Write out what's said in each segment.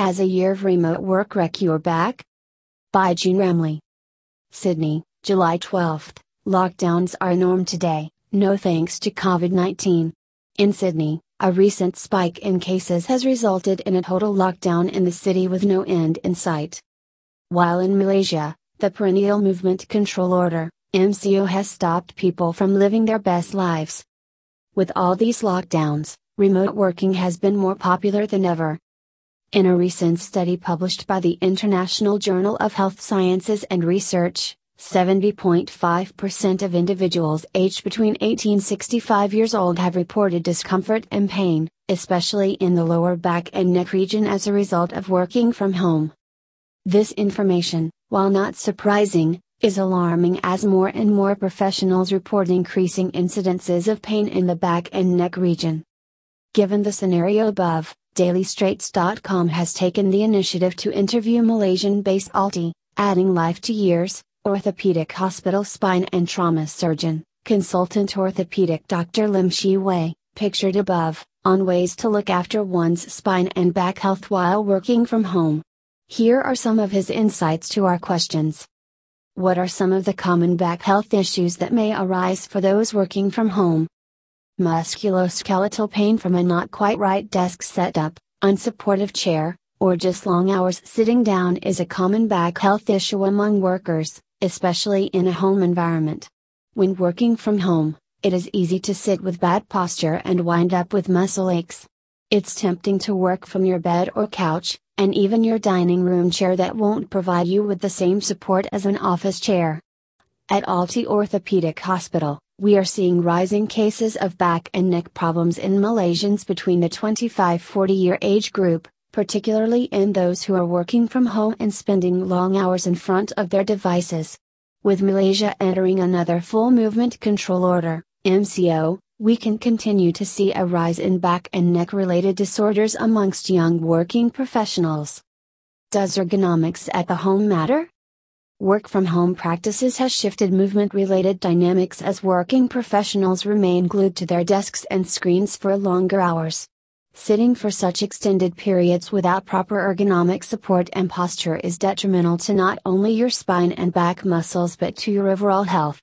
Has a year of remote work wreck your back? By Jean Ramley. Sydney, July 12. Lockdowns are norm today, no thanks to COVID 19. In Sydney, a recent spike in cases has resulted in a total lockdown in the city with no end in sight. While in Malaysia, the Perennial Movement Control Order, MCO has stopped people from living their best lives. With all these lockdowns, remote working has been more popular than ever. In a recent study published by the International Journal of Health Sciences and Research, 70.5% of individuals aged between 18 and 65 years old have reported discomfort and pain, especially in the lower back and neck region as a result of working from home. This information, while not surprising, is alarming as more and more professionals report increasing incidences of pain in the back and neck region. Given the scenario above, DailyStraits.com has taken the initiative to interview Malaysian based ALTY, adding life to years, orthopedic hospital spine and trauma surgeon, consultant orthopedic Dr. Lim Shi Wei, pictured above, on ways to look after one's spine and back health while working from home. Here are some of his insights to our questions. What are some of the common back health issues that may arise for those working from home? Musculoskeletal pain from a not quite right desk setup, unsupportive chair, or just long hours sitting down is a common back health issue among workers, especially in a home environment. When working from home, it is easy to sit with bad posture and wind up with muscle aches. It's tempting to work from your bed or couch, and even your dining room chair that won't provide you with the same support as an office chair. At ALTY Orthopedic Hospital, we are seeing rising cases of back and neck problems in Malaysians between the 25 40 year age group, particularly in those who are working from home and spending long hours in front of their devices. With Malaysia entering another full movement control order, MCO, we can continue to see a rise in back and neck related disorders amongst young working professionals. Does ergonomics at the home matter? Work from home practices has shifted movement related dynamics as working professionals remain glued to their desks and screens for longer hours. Sitting for such extended periods without proper ergonomic support and posture is detrimental to not only your spine and back muscles but to your overall health.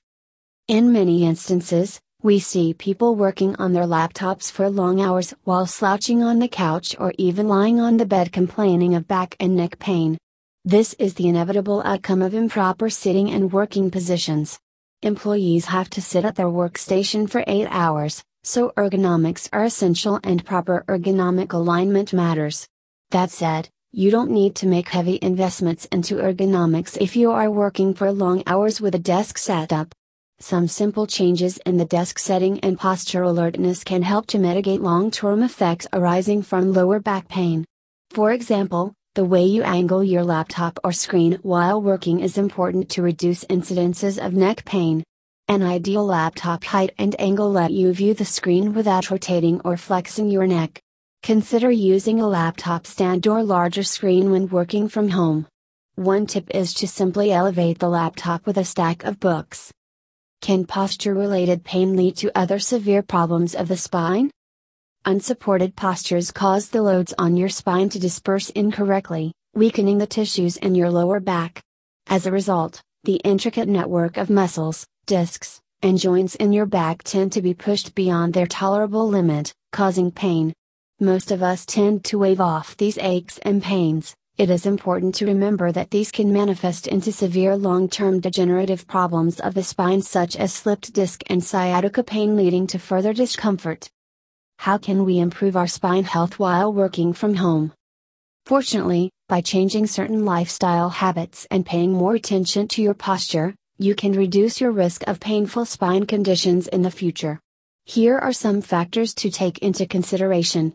In many instances, we see people working on their laptops for long hours while slouching on the couch or even lying on the bed complaining of back and neck pain. This is the inevitable outcome of improper sitting and working positions. Employees have to sit at their workstation for 8 hours, so ergonomics are essential and proper ergonomic alignment matters. That said, you don't need to make heavy investments into ergonomics if you are working for long hours with a desk setup. Some simple changes in the desk setting and posture alertness can help to mitigate long term effects arising from lower back pain. For example, the way you angle your laptop or screen while working is important to reduce incidences of neck pain. An ideal laptop height and angle let you view the screen without rotating or flexing your neck. Consider using a laptop stand or larger screen when working from home. One tip is to simply elevate the laptop with a stack of books. Can posture related pain lead to other severe problems of the spine? Unsupported postures cause the loads on your spine to disperse incorrectly, weakening the tissues in your lower back. As a result, the intricate network of muscles, discs, and joints in your back tend to be pushed beyond their tolerable limit, causing pain. Most of us tend to wave off these aches and pains. It is important to remember that these can manifest into severe long term degenerative problems of the spine, such as slipped disc and sciatica pain, leading to further discomfort. How can we improve our spine health while working from home? Fortunately, by changing certain lifestyle habits and paying more attention to your posture, you can reduce your risk of painful spine conditions in the future. Here are some factors to take into consideration.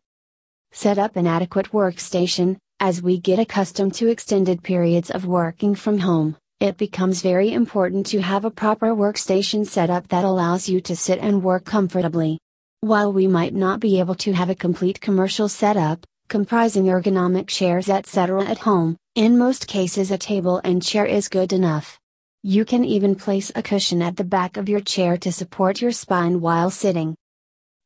Set up an adequate workstation. As we get accustomed to extended periods of working from home, it becomes very important to have a proper workstation setup that allows you to sit and work comfortably. While we might not be able to have a complete commercial setup, comprising ergonomic chairs etc. at home, in most cases a table and chair is good enough. You can even place a cushion at the back of your chair to support your spine while sitting.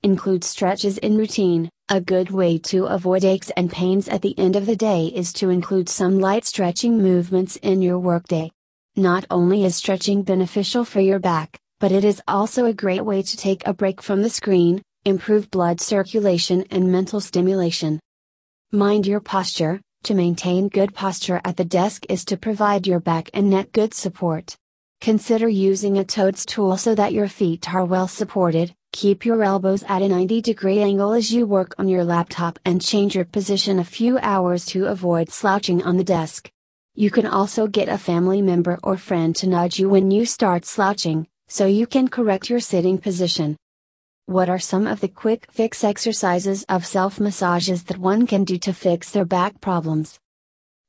Include stretches in routine. A good way to avoid aches and pains at the end of the day is to include some light stretching movements in your workday. Not only is stretching beneficial for your back, but it is also a great way to take a break from the screen, improve blood circulation and mental stimulation. Mind your posture. To maintain good posture at the desk is to provide your back and neck good support. Consider using a toadstool so that your feet are well supported, keep your elbows at a 90 degree angle as you work on your laptop and change your position a few hours to avoid slouching on the desk. You can also get a family member or friend to nudge you when you start slouching, so you can correct your sitting position. What are some of the quick fix exercises of self massages that one can do to fix their back problems?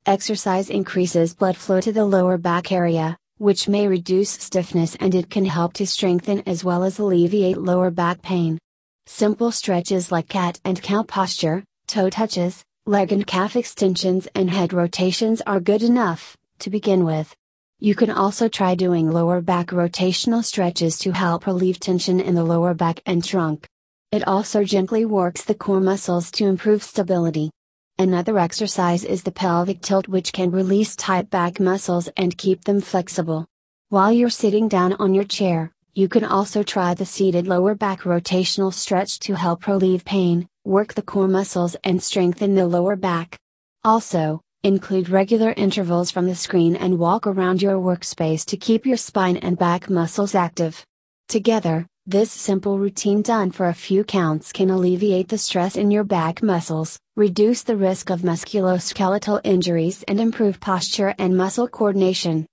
Exercise increases blood flow to the lower back area, which may reduce stiffness and it can help to strengthen as well as alleviate lower back pain. Simple stretches like cat and cow posture, toe touches, leg and calf extensions, and head rotations are good enough, to begin with. You can also try doing lower back rotational stretches to help relieve tension in the lower back and trunk. It also gently works the core muscles to improve stability. Another exercise is the pelvic tilt, which can release tight back muscles and keep them flexible. While you're sitting down on your chair, you can also try the seated lower back rotational stretch to help relieve pain, work the core muscles, and strengthen the lower back. Also, Include regular intervals from the screen and walk around your workspace to keep your spine and back muscles active. Together, this simple routine done for a few counts can alleviate the stress in your back muscles, reduce the risk of musculoskeletal injuries, and improve posture and muscle coordination.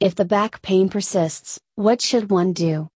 If the back pain persists, what should one do?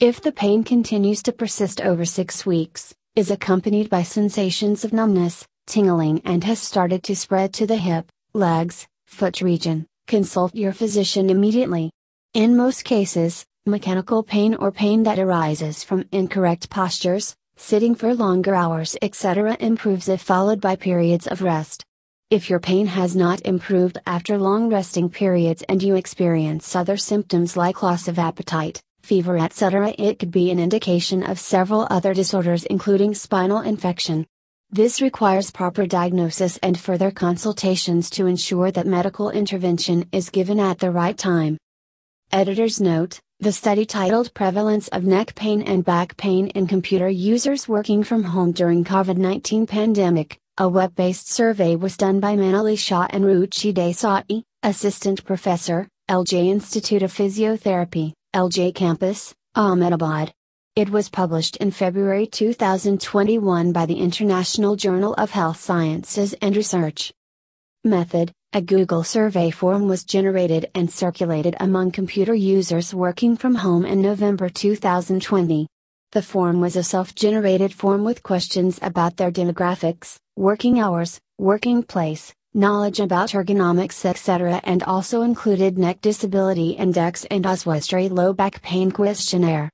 If the pain continues to persist over six weeks, is accompanied by sensations of numbness, tingling and has started to spread to the hip, legs, foot region, consult your physician immediately. In most cases, mechanical pain or pain that arises from incorrect postures, sitting for longer hours, etc., improves if followed by periods of rest. If your pain has not improved after long resting periods and you experience other symptoms like loss of appetite, fever, etc., it could be an indication of several other disorders, including spinal infection. This requires proper diagnosis and further consultations to ensure that medical intervention is given at the right time. Editor's note The study titled Prevalence of Neck Pain and Back Pain in Computer Users Working from Home During COVID 19 Pandemic, a web based survey was done by Manali Shah and Ruchi Desai, Assistant Professor, LJ Institute of Physiotherapy, LJ Campus, Ahmedabad. It was published in February 2021 by the International Journal of Health Sciences and Research. Method A Google survey form was generated and circulated among computer users working from home in November 2020. The form was a self generated form with questions about their demographics, working hours, working place, knowledge about ergonomics, etc., and also included Neck Disability Index and Oswestry Low Back Pain Questionnaire.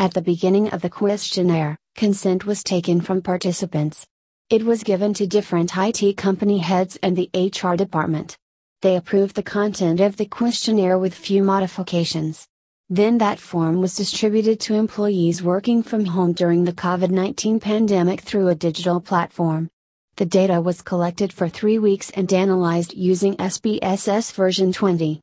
At the beginning of the questionnaire, consent was taken from participants. It was given to different IT company heads and the HR department. They approved the content of the questionnaire with few modifications. Then that form was distributed to employees working from home during the COVID 19 pandemic through a digital platform. The data was collected for three weeks and analyzed using SPSS version 20.